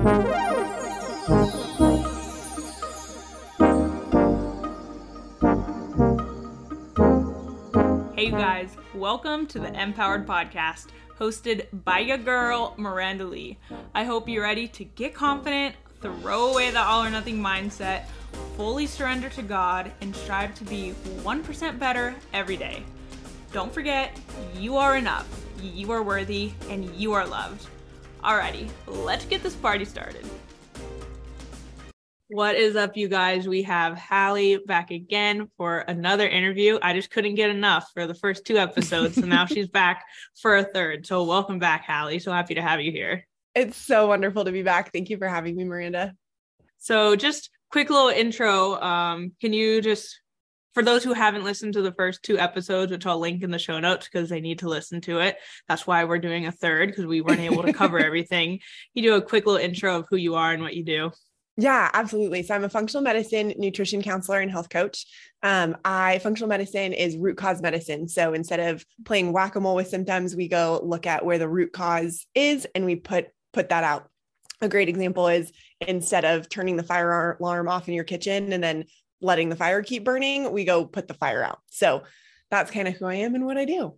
Hey, you guys, welcome to the Empowered Podcast, hosted by your girl, Miranda Lee. I hope you're ready to get confident, throw away the all or nothing mindset, fully surrender to God, and strive to be 1% better every day. Don't forget, you are enough, you are worthy, and you are loved. Alrighty, let's get this party started. What is up, you guys? We have Hally back again for another interview. I just couldn't get enough for the first two episodes, so now she's back for a third. So, welcome back, Hally. So happy to have you here. It's so wonderful to be back. Thank you for having me, Miranda. So, just quick little intro. Um, can you just, for those who haven't listened to the first two episodes, which I'll link in the show notes because they need to listen to it. That's why we're doing a third because we weren't able to cover everything. You do a quick little intro of who you are and what you do. Yeah, absolutely. So I'm a functional medicine nutrition counselor and health coach. Um, I functional medicine is root cause medicine. So instead of playing whack a mole with symptoms, we go look at where the root cause is and we put put that out. A great example is instead of turning the fire alarm off in your kitchen and then letting the fire keep burning, we go put the fire out. So that's kind of who I am and what I do.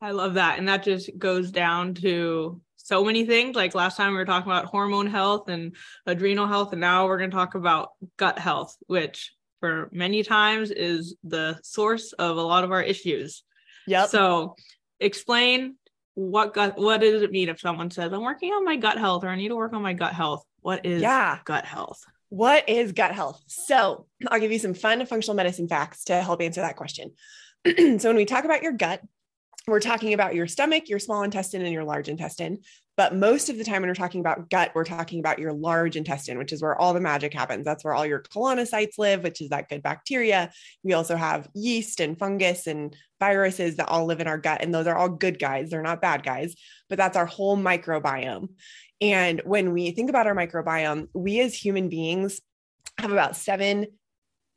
I love that. And that just goes down to so many things. Like last time we were talking about hormone health and adrenal health, and now we're going to talk about gut health, which for many times is the source of a lot of our issues. Yeah. So explain what gut what does it mean if someone says I'm working on my gut health or I need to work on my gut health? What is Yeah. gut health? What is gut health? So I'll give you some fun functional medicine facts to help answer that question. so when we talk about your gut, we're talking about your stomach, your small intestine, and your large intestine. But most of the time, when we're talking about gut, we're talking about your large intestine, which is where all the magic happens. That's where all your colonocytes live, which is that good bacteria. We also have yeast and fungus and viruses that all live in our gut. And those are all good guys. They're not bad guys, but that's our whole microbiome. And when we think about our microbiome, we as human beings have about 7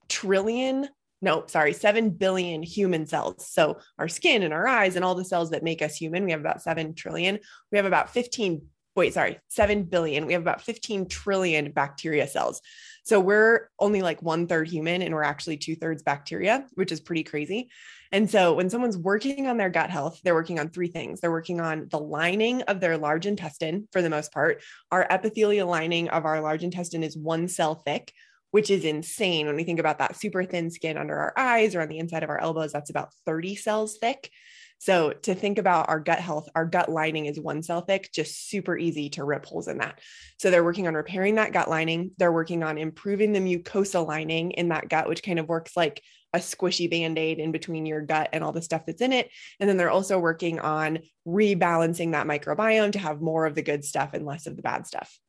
trillion no, sorry, 7 billion human cells. So our skin and our eyes and all the cells that make us human, we have about 7 trillion. We have about 15, wait, sorry, 7 billion. We have about 15 trillion bacteria cells. So we're only like one third human and we're actually two thirds bacteria, which is pretty crazy. And so when someone's working on their gut health, they're working on three things. They're working on the lining of their large intestine for the most part. Our epithelial lining of our large intestine is one cell thick which is insane when we think about that super thin skin under our eyes or on the inside of our elbows. That's about 30 cells thick. So, to think about our gut health, our gut lining is one cell thick, just super easy to rip holes in that. So, they're working on repairing that gut lining. They're working on improving the mucosa lining in that gut, which kind of works like a squishy band aid in between your gut and all the stuff that's in it. And then they're also working on rebalancing that microbiome to have more of the good stuff and less of the bad stuff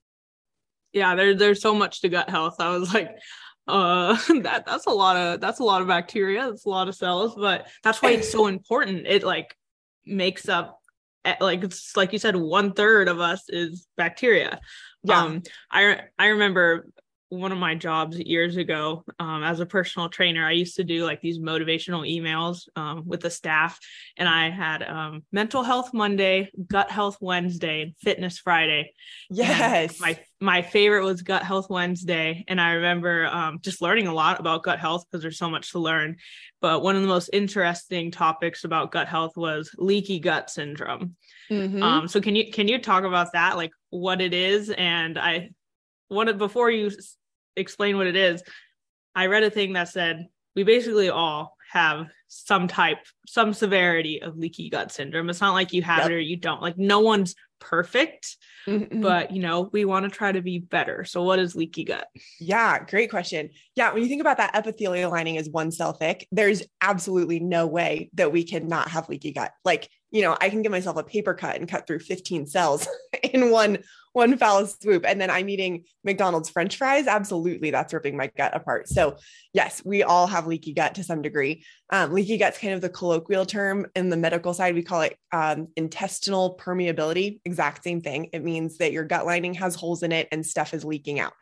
yeah there, there's so much to gut health i was like uh that that's a lot of that's a lot of bacteria that's a lot of cells but that's why it's so important it like makes up eh, like it's like you said one third of us is bacteria yeah. um i i remember one of my jobs years ago um, as a personal trainer i used to do like these motivational emails um, with the staff and i had um, mental health monday gut health wednesday and fitness friday. Yes. and my my favorite was gut health wednesday and i remember um, just learning a lot about gut health because there's so much to learn. But one of the most interesting topics about gut health was leaky gut syndrome. Mm-hmm. Um, so can you can you talk about that? Like what it is and i one before you explain what it is, I read a thing that said we basically all have some type, some severity of leaky gut syndrome. It's not like you have yep. it or you don't. Like no one's perfect, mm-hmm. but you know, we want to try to be better. So what is leaky gut? Yeah, great question. Yeah, when you think about that epithelial lining is one cell thick, there's absolutely no way that we can not have leaky gut. Like, you know, I can give myself a paper cut and cut through 15 cells in one one foul swoop. And then I'm eating McDonald's French fries. Absolutely, that's ripping my gut apart. So, yes, we all have leaky gut to some degree. Um, leaky gut's kind of the colloquial term. In the medical side, we call it um, intestinal permeability. Exact same thing. It means that your gut lining has holes in it and stuff is leaking out.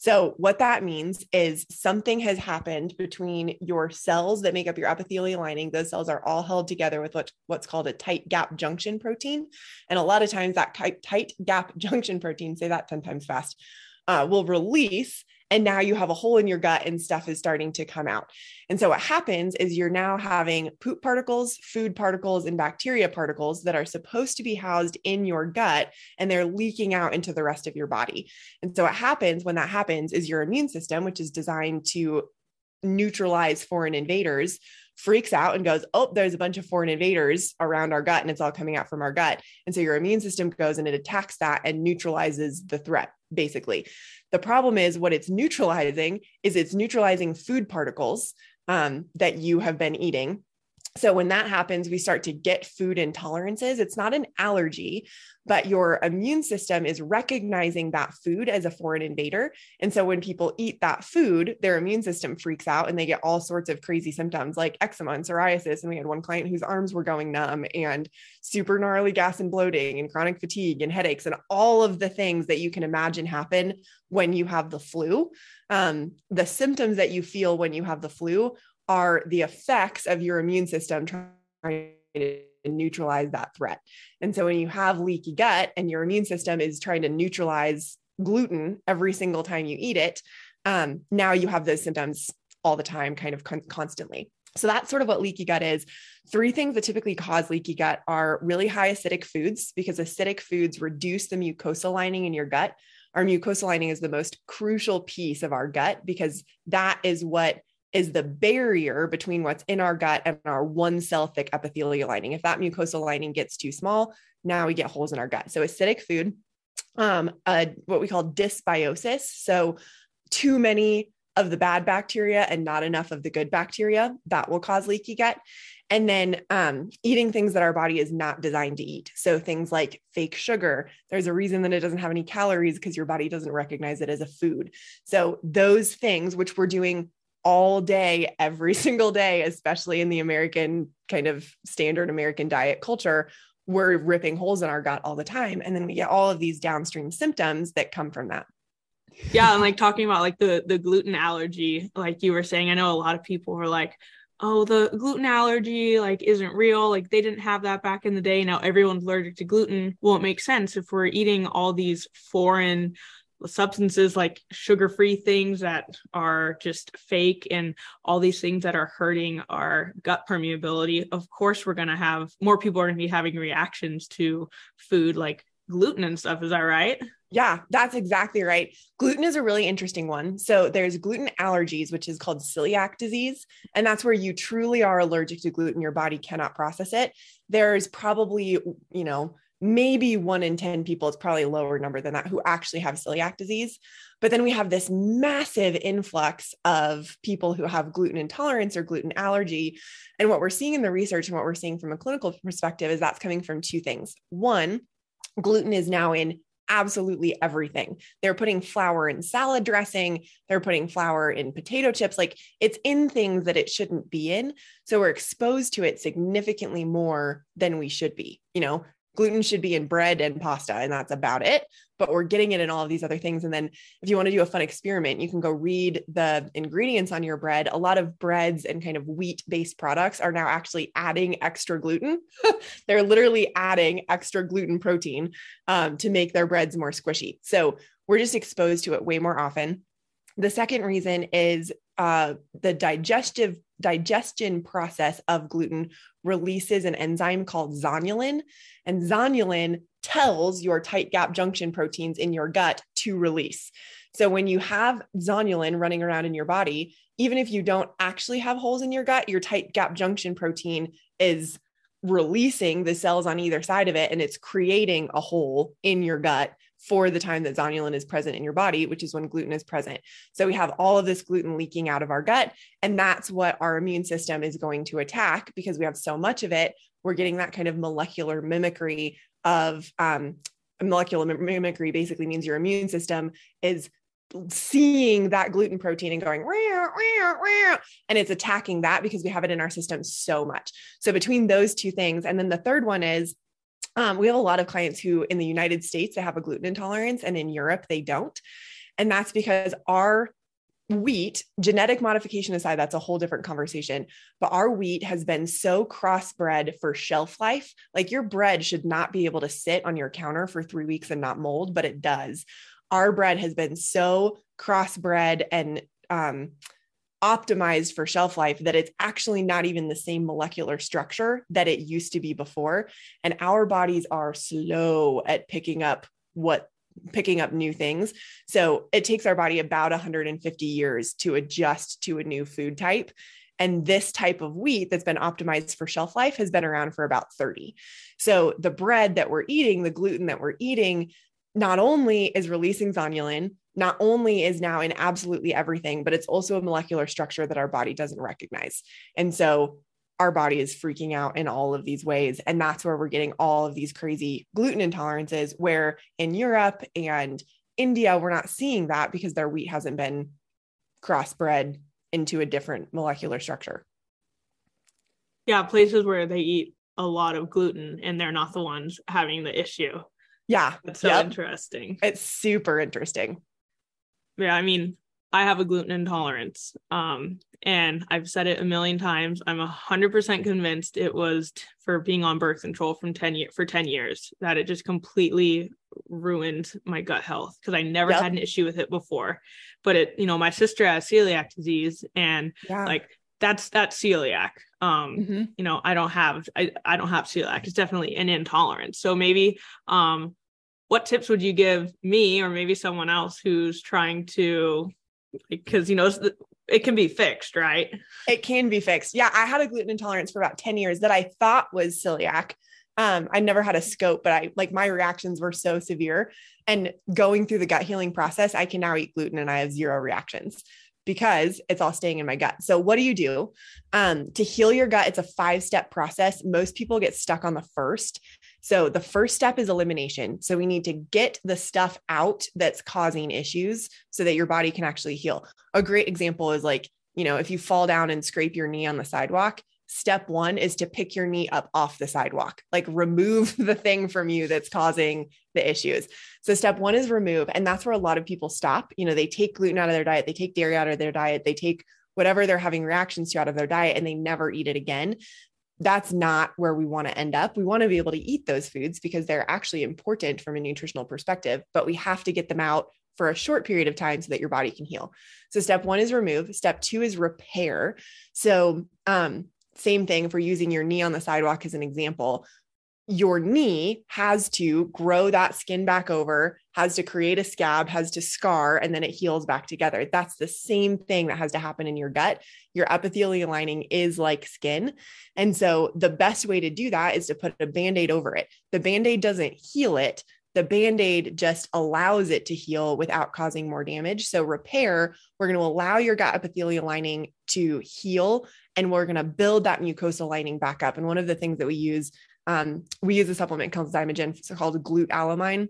So, what that means is something has happened between your cells that make up your epithelial lining. Those cells are all held together with what, what's called a tight gap junction protein. And a lot of times, that tight, tight gap junction protein, say that 10 times fast, uh, will release and now you have a hole in your gut and stuff is starting to come out. And so what happens is you're now having poop particles, food particles, and bacteria particles that are supposed to be housed in your gut and they're leaking out into the rest of your body. And so what happens when that happens is your immune system, which is designed to neutralize foreign invaders, freaks out and goes, Oh, there's a bunch of foreign invaders around our gut and it's all coming out from our gut. And so your immune system goes and it attacks that and neutralizes the threat, basically. The problem is what it's neutralizing is it's neutralizing food particles um, that you have been eating so when that happens we start to get food intolerances. It's not an allergy but your immune system is recognizing that food as a foreign invader. And so when people eat that food their immune system freaks out and they get all sorts of crazy symptoms like eczema and psoriasis. And we had one client whose arms were going numb and super gnarly gas and bloating and chronic fatigue and headaches and all of the things that you can imagine happen when you have the flu. Um, the symptoms that you feel when you have the flu are the effects of your immune system trying to neutralize that threat. And so when you have leaky gut and your immune system is trying to neutralize gluten every single time you eat it, um, now you have those symptoms all the time, kind of con- constantly. So that's sort of what leaky gut is. Three things that typically cause leaky gut are really high acidic foods because acidic foods reduce the mucosal lining in your gut. Our mucosal lining is the most crucial piece of our gut because that is what is the barrier between what's in our gut and our one cell thick epithelial lining. If that mucosal lining gets too small, now we get holes in our gut. So acidic food, um, uh, what we call dysbiosis. So too many of the bad bacteria and not enough of the good bacteria that will cause leaky gut. And then um, eating things that our body is not designed to eat. So things like fake sugar. There's a reason that it doesn't have any calories because your body doesn't recognize it as a food. So those things, which we're doing all day, every single day, especially in the American kind of standard American diet culture, we're ripping holes in our gut all the time. And then we get all of these downstream symptoms that come from that. Yeah. And like talking about like the the gluten allergy, like you were saying, I know a lot of people are like, oh, the gluten allergy like isn't real. Like they didn't have that back in the day. Now everyone's allergic to gluten. Well, it makes sense if we're eating all these foreign substances like sugar-free things that are just fake and all these things that are hurting our gut permeability of course we're going to have more people are going to be having reactions to food like gluten and stuff is that right yeah, that's exactly right. Gluten is a really interesting one. So there's gluten allergies, which is called celiac disease. And that's where you truly are allergic to gluten. Your body cannot process it. There's probably, you know, maybe one in 10 people, it's probably a lower number than that, who actually have celiac disease. But then we have this massive influx of people who have gluten intolerance or gluten allergy. And what we're seeing in the research and what we're seeing from a clinical perspective is that's coming from two things. One, gluten is now in absolutely everything. They're putting flour in salad dressing, they're putting flour in potato chips. Like it's in things that it shouldn't be in. So we're exposed to it significantly more than we should be. You know, gluten should be in bread and pasta and that's about it but we're getting it in all of these other things. And then if you want to do a fun experiment you can go read the ingredients on your bread. A lot of breads and kind of wheat based products are now actually adding extra gluten. They're literally adding extra gluten protein um, to make their breads more squishy. So we're just exposed to it way more often. The second reason is uh, the digestive digestion process of gluten releases an enzyme called zonulin, and zonulin tells your tight gap junction proteins in your gut to release. So when you have zonulin running around in your body, even if you don't actually have holes in your gut, your tight gap junction protein is releasing the cells on either side of it and it's creating a hole in your gut for the time that zonulin is present in your body, which is when gluten is present. So we have all of this gluten leaking out of our gut. And that's what our immune system is going to attack because we have so much of it. We're getting that kind of molecular mimicry of um, molecular mimicry basically means your immune system is seeing that gluten protein and going and it's attacking that because we have it in our system so much so between those two things and then the third one is um, we have a lot of clients who in the United States they have a gluten intolerance and in Europe they don't. And that's because our wheat, genetic modification aside, that's a whole different conversation. But our wheat has been so crossbred for shelf life. Like your bread should not be able to sit on your counter for three weeks and not mold, but it does. Our bread has been so crossbred and um, optimized for shelf life that it's actually not even the same molecular structure that it used to be before. And our bodies are slow at picking up what picking up new things. So it takes our body about 150 years to adjust to a new food type. And this type of wheat that's been optimized for shelf life has been around for about 30. So the bread that we're eating, the gluten that we're eating, not only is releasing zonulin, not only is now in absolutely everything, but it's also a molecular structure that our body doesn't recognize. And so our body is freaking out in all of these ways. And that's where we're getting all of these crazy gluten intolerances, where in Europe and India, we're not seeing that because their wheat hasn't been crossbred into a different molecular structure. Yeah, places where they eat a lot of gluten and they're not the ones having the issue. Yeah. That's so yep. interesting. It's super interesting. Yeah, I mean, I have a gluten intolerance. Um, and I've said it a million times. I'm a hundred percent convinced it was t- for being on birth control from 10 years for 10 years that it just completely ruined my gut health because I never yep. had an issue with it before. But it, you know, my sister has celiac disease and yeah. like that's that's celiac. Um, mm-hmm. you know, I don't have I, I don't have celiac. It's definitely an intolerance. So maybe um what tips would you give me or maybe someone else who's trying to because you know it can be fixed right it can be fixed yeah i had a gluten intolerance for about 10 years that i thought was celiac um, i never had a scope but i like my reactions were so severe and going through the gut healing process i can now eat gluten and i have zero reactions because it's all staying in my gut. So, what do you do um, to heal your gut? It's a five step process. Most people get stuck on the first. So, the first step is elimination. So, we need to get the stuff out that's causing issues so that your body can actually heal. A great example is like, you know, if you fall down and scrape your knee on the sidewalk, step one is to pick your knee up off the sidewalk, like remove the thing from you that's causing the issues. So, step one is remove. And that's where a lot of people stop. You know, they take gluten out of their diet, they take dairy out of their diet, they take whatever they're having reactions to out of their diet, and they never eat it again. That's not where we want to end up. We want to be able to eat those foods because they're actually important from a nutritional perspective, but we have to get them out for a short period of time so that your body can heal. So step 1 is remove, step 2 is repair. So um same thing for using your knee on the sidewalk as an example. Your knee has to grow that skin back over, has to create a scab, has to scar, and then it heals back together. That's the same thing that has to happen in your gut. Your epithelial lining is like skin. And so the best way to do that is to put a band aid over it. The band aid doesn't heal it, the band aid just allows it to heal without causing more damage. So, repair, we're going to allow your gut epithelial lining to heal and we're going to build that mucosal lining back up. And one of the things that we use, um, we use a supplement called Xymogen, it's called glutamine.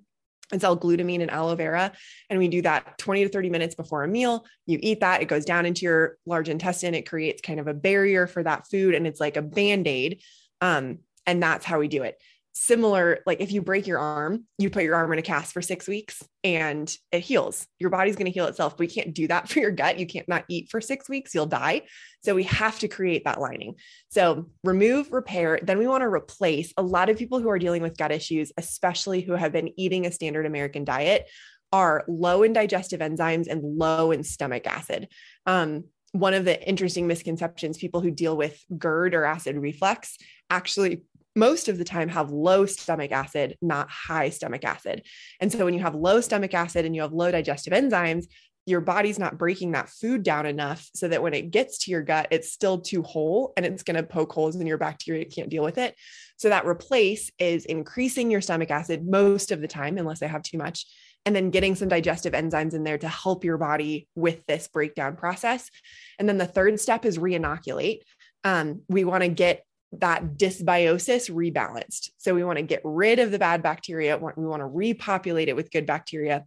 It's L-glutamine and aloe vera. And we do that 20 to 30 minutes before a meal. You eat that, it goes down into your large intestine. It creates kind of a barrier for that food. And it's like a band aid. Um, and that's how we do it similar like if you break your arm you put your arm in a cast for six weeks and it heals. Your body's going to heal itself. But we can't do that for your gut. You can't not eat for six weeks. You'll die. So we have to create that lining. So remove repair. Then we want to replace a lot of people who are dealing with gut issues especially who have been eating a standard american diet are low in digestive enzymes and low in stomach acid. Um, one of the interesting misconceptions people who deal with GERD or acid reflux actually most of the time have low stomach acid, not high stomach acid. And so when you have low stomach acid and you have low digestive enzymes, your body's not breaking that food down enough so that when it gets to your gut, it's still too whole and it's going to poke holes in your bacteria. It can't deal with it. So that replace is increasing your stomach acid most of the time, unless I have too much, and then getting some digestive enzymes in there to help your body with this breakdown process. And then the third step is reinoculate. Um, we want to get that dysbiosis rebalanced. So we want to get rid of the bad bacteria. We want to repopulate it with good bacteria.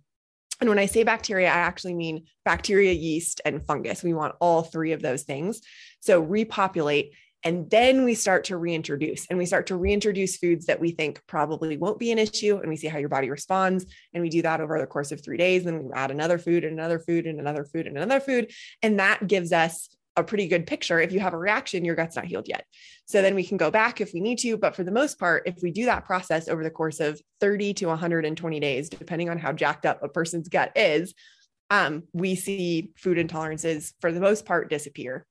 And when I say bacteria, I actually mean bacteria, yeast, and fungus. We want all three of those things. So repopulate. And then we start to reintroduce and we start to reintroduce foods that we think probably won't be an issue. And we see how your body responds. And we do that over the course of three days. Then we add another food and another food and another food and another food. And that gives us a pretty good picture. If you have a reaction, your gut's not healed yet. So then we can go back if we need to. But for the most part, if we do that process over the course of 30 to 120 days, depending on how jacked up a person's gut is, um, we see food intolerances for the most part disappear.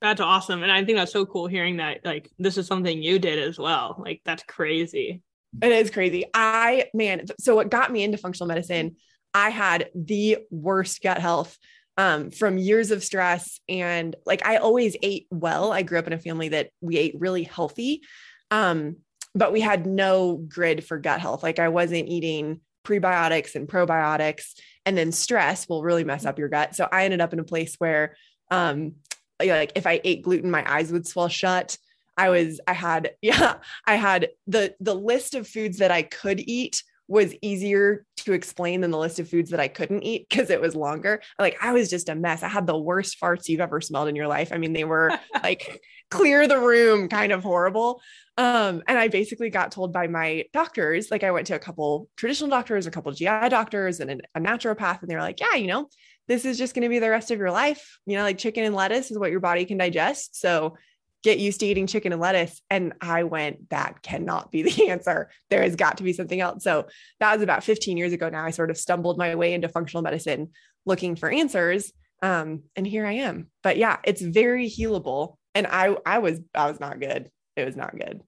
That's awesome. And I think that's so cool hearing that like this is something you did as well. Like that's crazy. It is crazy. I, man, so what got me into functional medicine, I had the worst gut health um, from years of stress. And like I always ate well. I grew up in a family that we ate really healthy. Um, but we had no grid for gut health. Like I wasn't eating prebiotics and probiotics. And then stress will really mess up your gut. So I ended up in a place where um, like if I ate gluten, my eyes would swell shut. I was, I had, yeah, I had the the list of foods that I could eat was easier to explain than the list of foods that I couldn't eat because it was longer. Like I was just a mess. I had the worst farts you've ever smelled in your life. I mean, they were like clear the room kind of horrible. Um, and I basically got told by my doctors, like I went to a couple traditional doctors, a couple GI doctors, and a naturopath, and they were like, yeah, you know, this is just going to be the rest of your life. You know, like chicken and lettuce is what your body can digest. So get used to eating chicken and lettuce. And I went, that cannot be the answer. There has got to be something else. So that was about 15 years ago now. I sort of stumbled my way into functional medicine looking for answers. Um, and here I am. But yeah, it's very healable. And I I was I was not good. It was not good.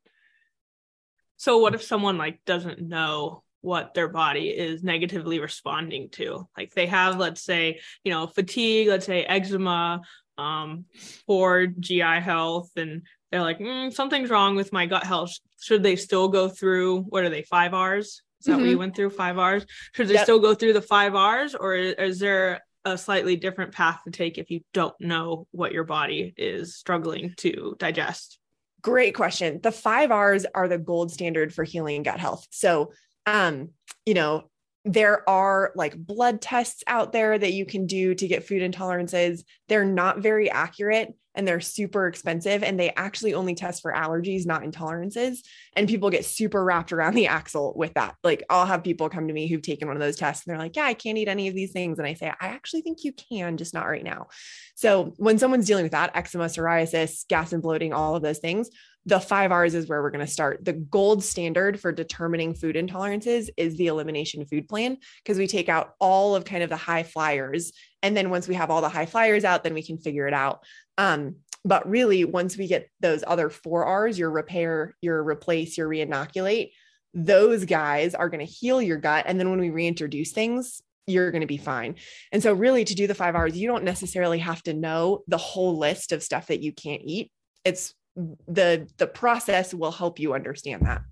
So what if someone like doesn't know what their body is negatively responding to? Like they have, let's say, you know, fatigue, let's say eczema, um, for GI health, and they're like, mm, something's wrong with my gut health. Should they still go through what are they five R's? Is that mm-hmm. what you went through? Five R's? Should they yep. still go through the five R's, or is there a slightly different path to take if you don't know what your body is struggling to digest? Great question. The five R's are the gold standard for healing gut health. So, um, you know, there are like blood tests out there that you can do to get food intolerances. They're not very accurate and they're super expensive and they actually only test for allergies, not intolerances. And people get super wrapped around the axle with that. Like I'll have people come to me who've taken one of those tests and they're like, "Yeah, I can't eat any of these things." And I say, "I actually think you can, just not right now." So, when someone's dealing with that, eczema, psoriasis, gas and bloating, all of those things, the five R's is where we're going to start. The gold standard for determining food intolerances is the elimination food plan because we take out all of kind of the high flyers. And then once we have all the high flyers out, then we can figure it out. Um, but really, once we get those other four R's, your repair, your replace, your reinoculate, those guys are going to heal your gut. And then when we reintroduce things, you're going to be fine. And so, really, to do the five R's, you don't necessarily have to know the whole list of stuff that you can't eat. It's the the process will help you understand that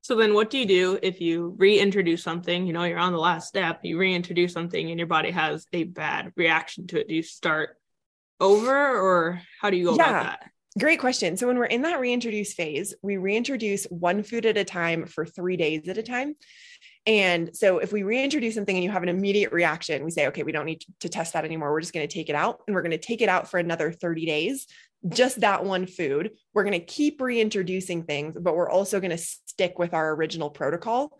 so then what do you do if you reintroduce something you know you're on the last step you reintroduce something and your body has a bad reaction to it do you start over or how do you go yeah. about that Great question. So, when we're in that reintroduce phase, we reintroduce one food at a time for three days at a time. And so, if we reintroduce something and you have an immediate reaction, we say, okay, we don't need to test that anymore. We're just going to take it out and we're going to take it out for another 30 days just that one food. We're going to keep reintroducing things, but we're also going to stick with our original protocol.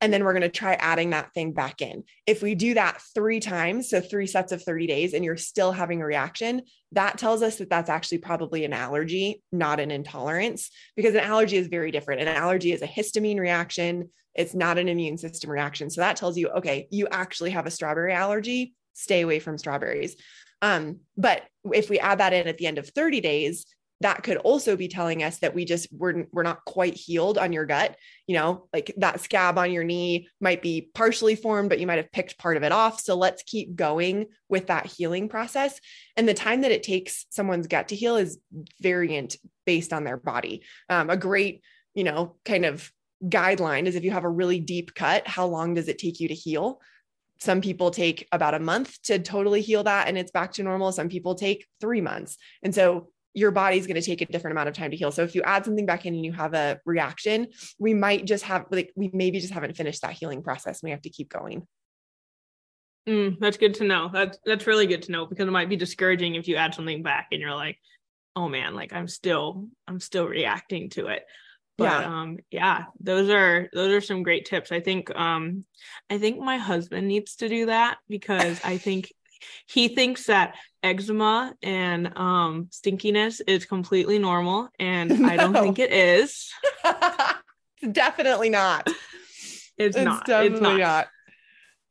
And then we're going to try adding that thing back in. If we do that three times, so three sets of 30 days, and you're still having a reaction, that tells us that that's actually probably an allergy, not an intolerance, because an allergy is very different. An allergy is a histamine reaction, it's not an immune system reaction. So that tells you, okay, you actually have a strawberry allergy, stay away from strawberries. Um, but if we add that in at the end of 30 days, that could also be telling us that we just we're, we're not quite healed on your gut you know like that scab on your knee might be partially formed but you might have picked part of it off so let's keep going with that healing process and the time that it takes someone's gut to heal is variant based on their body um, a great you know kind of guideline is if you have a really deep cut how long does it take you to heal some people take about a month to totally heal that and it's back to normal. Some people take three months. And so your body's going to take a different amount of time to heal. So if you add something back in and you have a reaction, we might just have like we maybe just haven't finished that healing process. We have to keep going. Mm, that's good to know. That's that's really good to know because it might be discouraging if you add something back and you're like, oh man, like I'm still I'm still reacting to it. But Yeah. um yeah, those are those are some great tips. I think um I think my husband needs to do that because I think he thinks that eczema and um stinkiness is completely normal and I don't think it is. definitely not. It's, It's not. It's definitely not. not.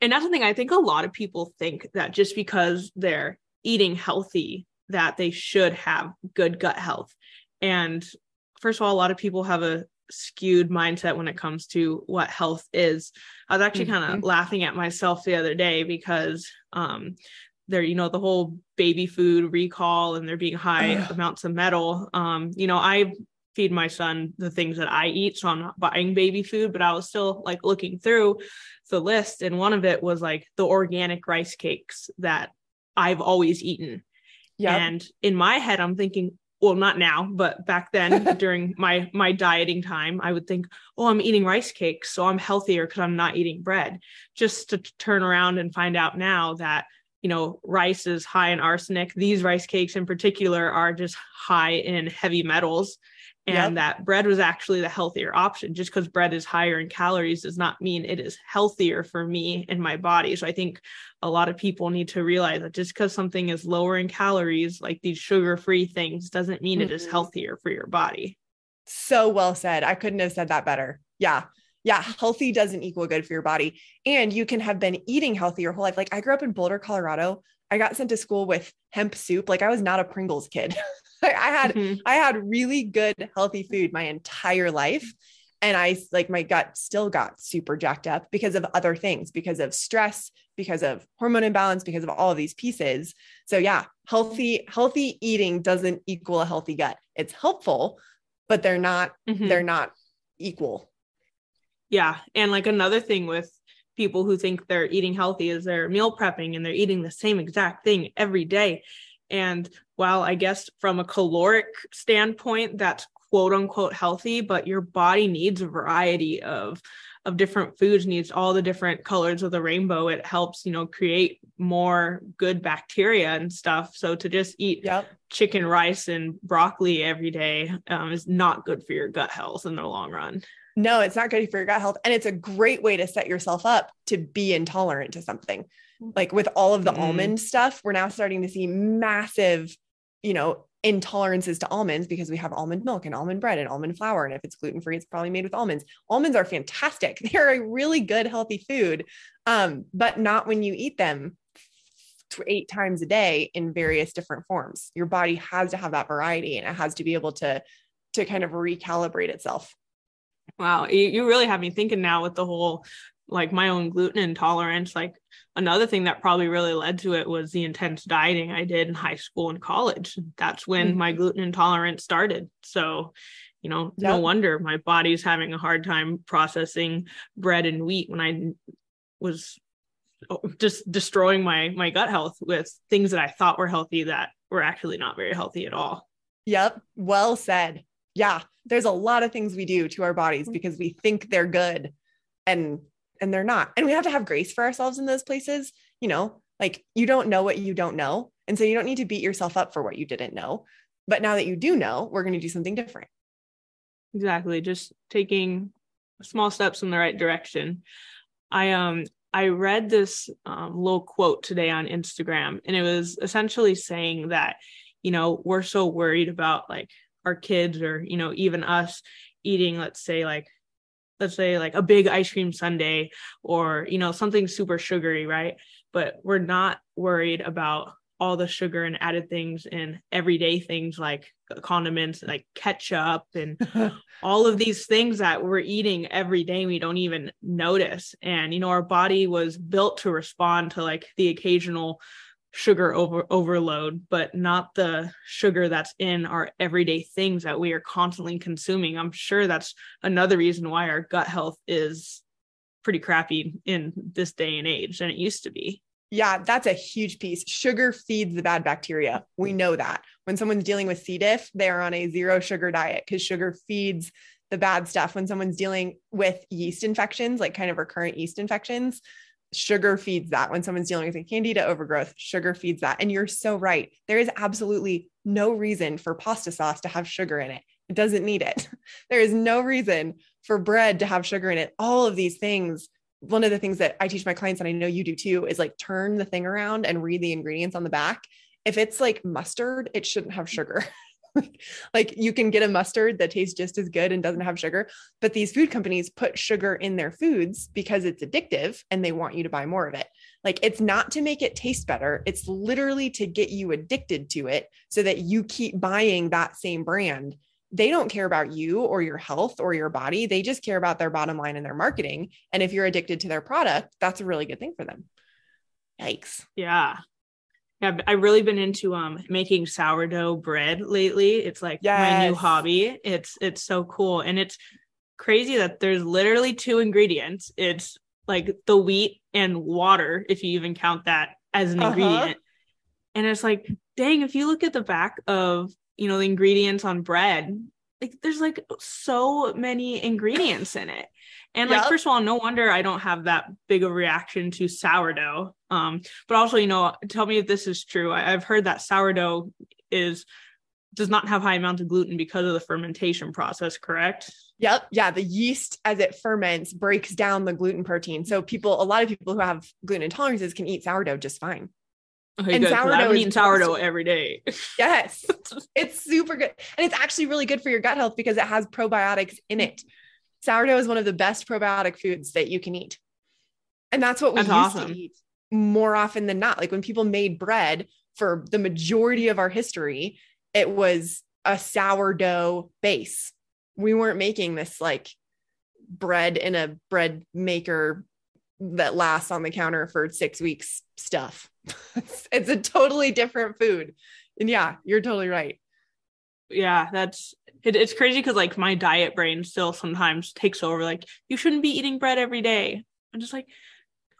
and that's the thing i think a lot of people think that just because they're eating healthy that they should have good gut health and first of all a lot of people have a skewed mindset when it comes to what health is i was actually kind of Mhm. laughing at myself the other day because um there you know the whole baby food recall and there being high amounts of metal um you know i feed my son the things that i eat so i'm not buying baby food but i was still like looking through the list and one of it was like the organic rice cakes that I've always eaten. Yeah. And in my head I'm thinking, well not now, but back then during my my dieting time, I would think, "Oh, I'm eating rice cakes, so I'm healthier cuz I'm not eating bread." Just to turn around and find out now that you know, rice is high in arsenic. These rice cakes in particular are just high in heavy metals and Yep. that bread was actually the healthier option just because bread is higher in calories does not mean it is healthier for me and my body so i think a lot of people need to realize that just because something is lower in calories like these sugar free things doesn't mean it is Mhm. healthier for your body So well said. I couldn't have said that better. Yeah. Yeah. Healthy doesn't equal good for your body. And you can have been eating healthy your whole life. Like I grew up in Boulder, Colorado. I got sent to school with hemp soup. Like I was not a Pringles kid. I I had Mhm. I had really good healthy food my entire life. And I like my gut still got super jacked up because of other things, because of stress, because of hormone imbalance, because of all of these pieces. So yeah, healthy, healthy eating doesn't equal a healthy gut. It's helpful, but they're not, Mhm. they're not equal. Yeah. And like another thing with people who think they're eating healthy is they're meal prepping and they're eating the same exact thing every day. And while I guess from a caloric standpoint, that's quote unquote healthy, but your body needs a variety of of different foods needs all the different colors of the rainbow it helps you know create more good bacteria and stuff so to just eat Yep. chicken rice and broccoli every day um, is not good for your gut health in the long run No, it's not good for your gut health. And it's a great way to set yourself up to be intolerant to something. Like with all of the Mhm. almond stuff, we're now starting to see massive, you know, intolerances to almonds because we have almond milk and almond bread and almond flour. And if it's gluten free, it's probably made with almonds. Almonds are fantastic. They're a really good, healthy food, um, but not when you eat them eight times a day in various different forms. Your body has to have that variety and it has to be able to to kind of recalibrate itself. Wow, you, you really have me thinking now with the whole like my own gluten intolerance. Like another thing that probably really led to it was the intense dieting I did in high school and college. That's when mm-hmm. my gluten intolerance started. So, you know, no wonder my body's having a hard time processing bread and wheat when I was oh, just destroying my my gut health with things that I thought were healthy that were actually not very healthy at all. Yep. Well said. Yeah. There's a lot of things we do to our bodies mm-hmm. because we think they're good and and they're not. And we have to have grace for ourselves in those places. You know, like you don't know what you don't know. And so you don't need to beat yourself up for what you didn't know. But now that you do know, we're going to do something different. Exactly. Just taking small steps in the right direction. I um I read this um, little quote today on Instagram, and it was essentially saying that, you know, we're so worried about like our kids or you know even us eating, let's say like let's say like a big ice cream sundae or you know something super sugary, right? But we're not worried about all the sugar and added things and everyday things like condiments like ketchup and all of these things that we're eating every day we don't even notice and you know our body was built to respond to like the occasional sugar over overload but not the sugar that's in our everyday things that we are constantly consuming i'm sure that's another reason why our gut health is pretty crappy in this day and age than it used to be Yeah, that's a huge piece. Sugar feeds the bad bacteria. We know that. When someone's dealing with C. diff, they are on a zero sugar diet because sugar feeds the bad stuff. When someone's dealing with yeast infections, like kind of recurrent yeast infections, sugar feeds that. When someone's dealing with a candida overgrowth, sugar feeds that. And you're so right. There is absolutely no reason for pasta sauce to have sugar in it. It doesn't need it. There is no reason for bread to have sugar in it. All of these things. One of the things that I teach my clients, and I know you do too, is like turn the thing around and read the ingredients on the back. If it's like mustard, it shouldn't have sugar. like you can get a mustard that tastes just as good and doesn't have sugar, but these food companies put sugar in their foods because it's addictive and they want you to buy more of it. Like it's not to make it taste better, it's literally to get you addicted to it so that you keep buying that same brand. They don't care about you or your health or your body. They just care about their bottom line and their marketing. And if you're addicted to their product, that's a really good thing for them. Yikes. Yeah. Yeah, I've really been into um making sourdough bread lately. It's like yes. my new hobby. It's it's so cool and it's crazy that there's literally two ingredients. It's like the wheat and water if you even count that as an uh-huh. ingredient. And it's like, dang, if you look at the back of, you know, the ingredients on bread, like there's like so many ingredients in it. And like, yep. first of all, no wonder I don't have that big of a reaction to sourdough. Um, but also, you know, tell me if this is true. I, have heard that sourdough is does not have high amounts of gluten because of the fermentation process, correct? Yep. Yeah. The yeast, as it ferments, breaks down the gluten protein. So people, a lot of people who have gluten intolerances can eat sourdough just fine. Okay, and good. sourdough. I've sourdough every day. yes, it's super good, and it's actually really good for your gut health because it has probiotics in it sourdough is one of the best probiotic foods that you can eat. And that's what we that's used awesome. to eat more often than not. Like when people made bread for the majority of our history, it was a sourdough base. We weren't making this like bread in a bread maker that lasts on the counter for six weeks stuff. it's a totally different food. And yeah, you're totally right. Yeah, that's it, it's crazy because like my diet brain still sometimes takes over. Like you shouldn't be eating bread every day. I'm just like,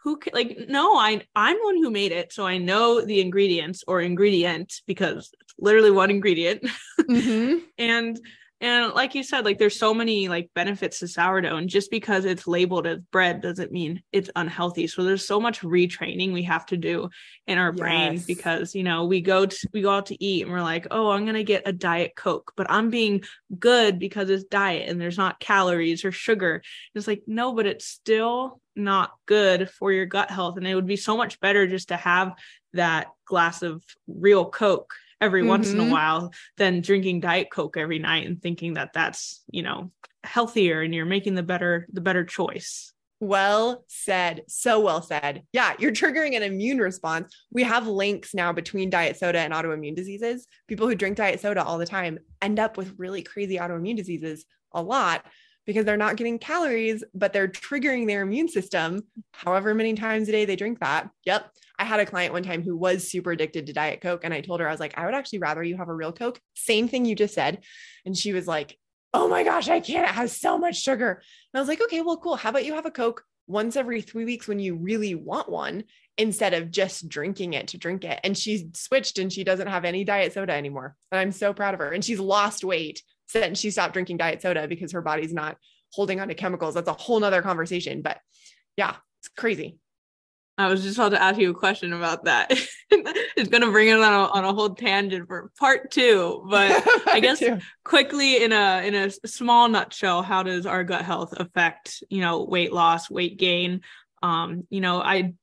who like no, I I'm one who made it, so I know the ingredients or ingredient because it's literally one ingredient. Mm-hmm. and and like you said, like there's so many like benefits to sourdough, and just because it's labeled as bread doesn't mean it's unhealthy. So there's so much retraining we have to do in our yes. brain because you know we go to we go out to eat and we're like, oh, I'm gonna get a diet coke, but I'm being good because it's diet and there's not calories or sugar. It's like no, but it's still not good for your gut health, and it would be so much better just to have that glass of real coke every mm-hmm. once in a mm-hmm. while than drinking diet coke every night and thinking that that's you know healthier and you're making the better the better choice well said. So well said. Yeah, you're triggering an immune response. We have links now between diet soda and autoimmune diseases. People who drink diet soda all the time end up with really crazy autoimmune diseases a lot because they're not getting calories, but they're triggering their immune system however many times a day they drink that. Yep. I had a client one time who was super addicted to Diet Coke. And I told her, I was like, I would actually rather you have a real Coke. Same thing you just said. And she was like, Oh my gosh, I can't. It has so much sugar. And I was like, Okay, well, cool. How about you have a Coke once every three weeks when you really want one instead of just drinking it to drink it? And she switched and she doesn't have any diet soda anymore. And I'm so proud of her. And she's lost weight since she stopped drinking diet soda because her body's not holding on to chemicals. That's a whole nother conversation. But yeah, it's crazy. I was just about to ask you a question about that. it's going to bring it on a, on a whole tangent for part two, but I guess quickly in a in a small nutshell, how does our gut health affect you know weight loss, weight gain? Um, you know, I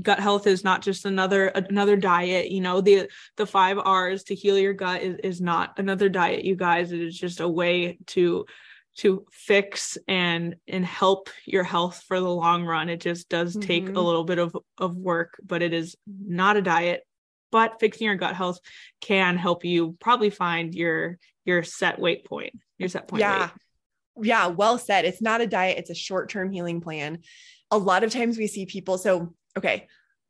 gut health is not just another another diet. You know, the the five R's to heal your gut is is not another diet, you guys. It is just a way to to fix and and help your health for the long run. It just does take mm-hmm. a little bit of of work but it is not a diet. But fixing your gut health can help you probably find your your set weight point your set point yeah. weight. yeah well said. It's not a diet it's a short-term healing plan. A lot of times we see people so okay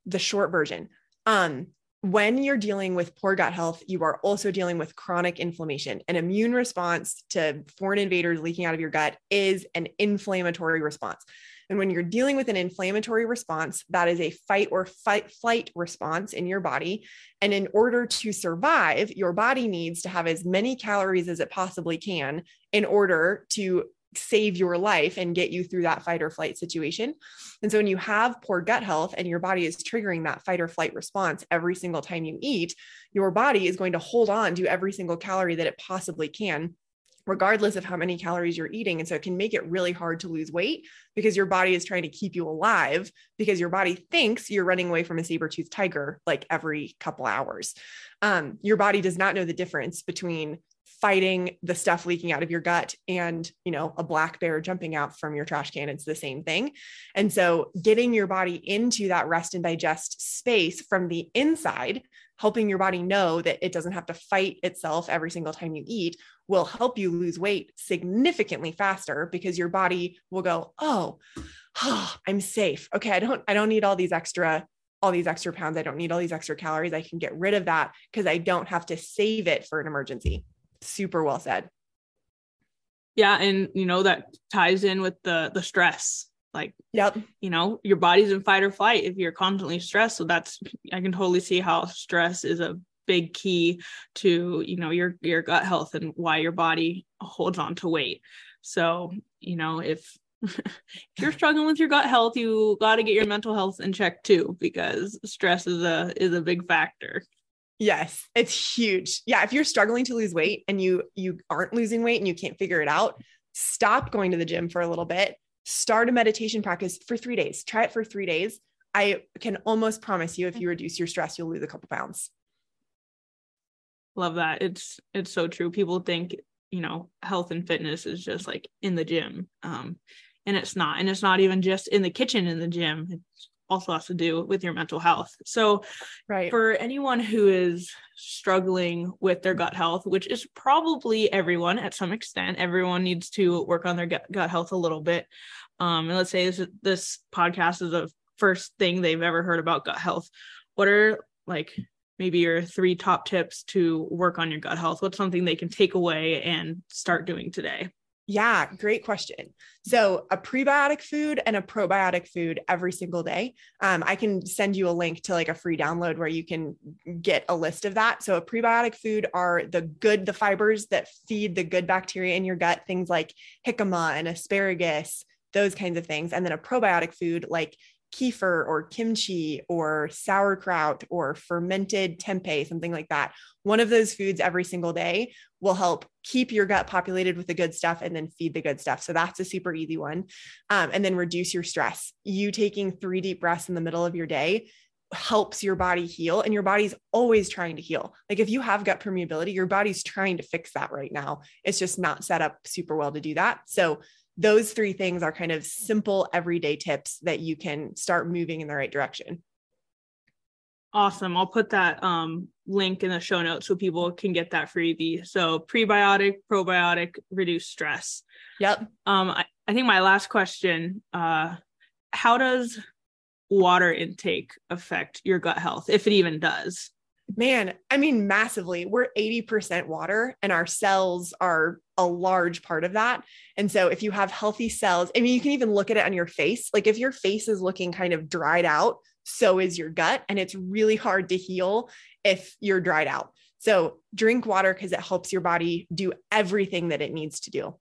the short version. Um when you're dealing with poor gut health, you are also dealing with chronic inflammation. An immune response to foreign invaders leaking out of your gut is an inflammatory response. And when you're dealing with an inflammatory response, that is a fight or fight flight response in your body. And in order to survive, your body needs to have as many calories as it possibly can in order to save your life and get you through that fight or flight situation. And so when you have poor gut health and your body is triggering that fight or flight response every single time you eat, your body is going to hold on to every single calorie that it possibly can regardless of how many calories you're eating. And so it can make it really hard to lose weight because your body is trying to keep you alive because your body thinks you're running away from a saber toothed tiger like every couple hours. Um, your body does not know the difference between fighting the stuff leaking out of your gut and you know a black bear jumping out from your trash can it's the same thing and so getting your body into that rest and digest space from the inside helping your body know that it doesn't have to fight itself every single time you eat will help you lose weight significantly faster because your body will go, oh, oh, I'm safe. Okay, I don't I don't need all these extra all these extra pounds. I don't need all these extra calories. I can get rid of that because I don't have to save it for an emergency. Super well said. Yeah, and you know that ties in with the the stress like yep. you know your body's in fight or flight if you're constantly stressed so that's i can totally see how stress is a big key to you know your your gut health and why your body holds on to weight. So you know if if you're struggling with your gut health you got to get your mental health in check too because stress is a is a big factor yes it's huge yeah if you're struggling to lose weight and you you aren't losing weight and you can't figure it out stop going to the gym for a little bit start a meditation practice for three days. Try it for three days. I can almost promise you, if you reduce your stress, you'll lose a couple pounds. Love that. It's it's so true. People think you know health and fitness is just like in the gym, um, and it's not. And it's not even just in the kitchen in the gym. It also has to do with your mental health. So, right for anyone who is struggling with their gut health, which is probably everyone at some extent, everyone needs to work on their gut, gut health a little bit um, and let's say this this podcast is the first thing they've ever heard about gut health, what are like maybe your three top tips to work on your gut health? What's something they can take away and start doing today? Yeah, great question. So, a prebiotic food and a probiotic food every single day. Um, I can send you a link to like a free download where you can get a list of that. So, a prebiotic food are the good, the fibers that feed the good bacteria in your gut, things like jicama and asparagus, those kinds of things. And then a probiotic food like kefir or kimchi or sauerkraut or fermented tempeh, something like that. One of those foods every single day will help keep your gut populated with the good stuff and then feed the good stuff. So that's a super easy one. Um, and then reduce your stress. You taking three deep breaths in the middle of your day helps your body heal and your body's always trying to heal. Like if you have gut permeability, your body's trying to fix that right now. It's just not set up super well to do that. So those three things are kind of simple everyday tips that you can start moving in the right direction. Awesome. I'll put that um, link in the show notes so people can get that freebie. So prebiotic, probiotic, reduce stress. Yep. Um, I, I think my last question, uh, how does water intake affect your gut health, if it even does? Man, I mean, massively. We're 80% water, and our cells are a large part of that. And so, if you have healthy cells, I mean, you can even look at it on your face. Like, if your face is looking kind of dried out, so is your gut. And it's really hard to heal if you're dried out. So, drink water because it helps your body do everything that it needs to do.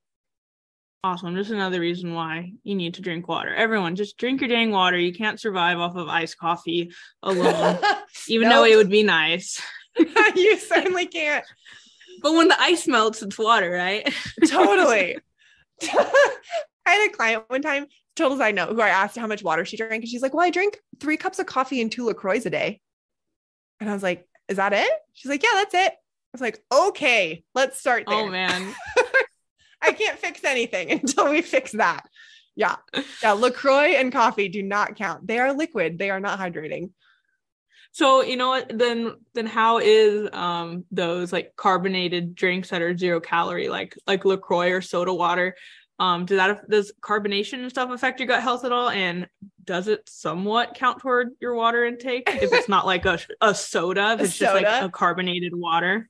Awesome. Just another reason why you need to drink water. Everyone, just drink your dang water. You can't survive off of iced coffee alone, even though it would be nice. you certainly can't. But when the ice melts, it's water, right? totally. I had a client one time, total I know, who I asked how much water she drank. And she's like, Well, I drink three cups of coffee and two LaCroix a day. And I was like, Is that it? She's like, Yeah, that's it. I was like, Okay, let's start oh, there. Oh, man. I can't fix anything until we fix that. Yeah. Yeah. LaCroix and coffee do not count. They are liquid. They are not hydrating. So, you know what, then then how is um those like carbonated drinks that are zero calorie, like like LaCroix or soda water? Um, does that does carbonation and stuff affect your gut health at all? And does it somewhat count toward your water intake if it's not like a, a soda, if it's soda. just like a carbonated water?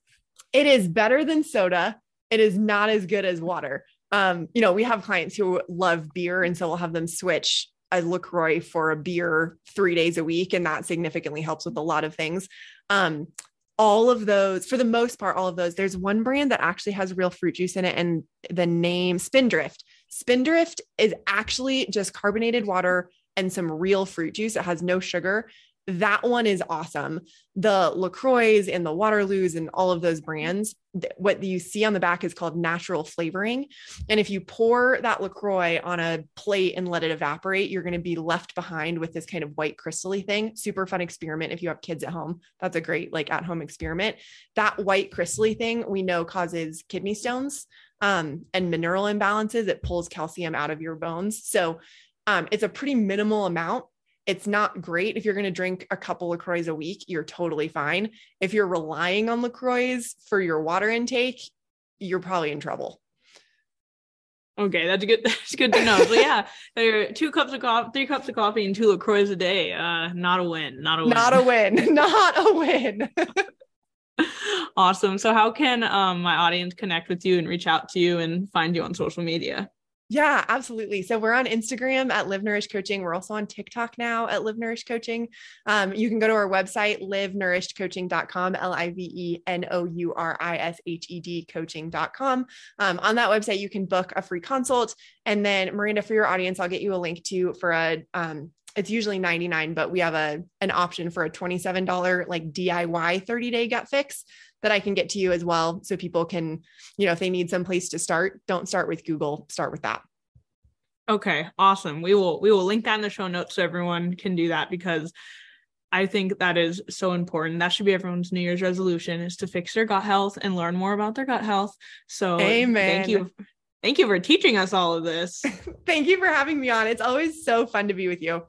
It is better than soda it is not as good as water. Um, you know, we have clients who love beer, and so we'll have them switch a LaCroix for a beer three days a week, and that significantly helps with a lot of things. Um, all of those, for the most part, all of those, there's one brand that actually has real fruit juice in it, and the name Spindrift. Spindrift is actually just carbonated water and some real fruit juice. It has no sugar. That one is awesome. The LaCroix and the Waterloos and all of those brands, what you see on the back is called natural flavoring. And if you pour that LaCroix on a plate and let it evaporate, you're going to be left behind with this kind of white crystally thing. Super fun experiment if you have kids at home. That's a great like at home experiment. That white crystally thing we know causes kidney stones um, and mineral imbalances. It pulls calcium out of your bones. So um, it's a pretty minimal amount. It's not great if you're going to drink a couple of LaCroix a week, you're totally fine. If you're relying on LaCroix for your water intake, you're probably in trouble. Okay, that's good. That's good to know. So yeah, there are two cups of coffee, three cups of coffee, and two Lacroix a day. Uh, not a win. Not a win. Not a win. not a win. awesome. So how can um, my audience connect with you and reach out to you and find you on social media? Yeah, absolutely. So we're on Instagram at Live Nourish Coaching. We're also on TikTok now at Live Nourish Coaching. Um, you can go to our website, livenourishedcoaching.com, L I V E N O U R I S H E D coaching.com. Um, on that website, you can book a free consult. And then, Miranda, for your audience, I'll get you a link to for a um, it's usually 99 but we have a an option for a $27 like DIY 30 day gut fix that I can get to you as well so people can you know if they need some place to start don't start with Google start with that okay awesome we will we will link that in the show notes so everyone can do that because I think that is so important. That should be everyone's New Year's resolution is to fix their gut health and learn more about their gut health. So Amen. thank you. Thank you for teaching us all of this. thank you for having me on. It's always so fun to be with you.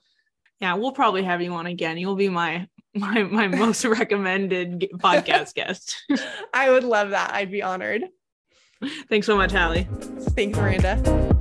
Yeah, we'll probably have you on again. You'll be my my my most recommended podcast guest. I would love that. I'd be honored. Thanks so much, Hally. Thanks, Miranda.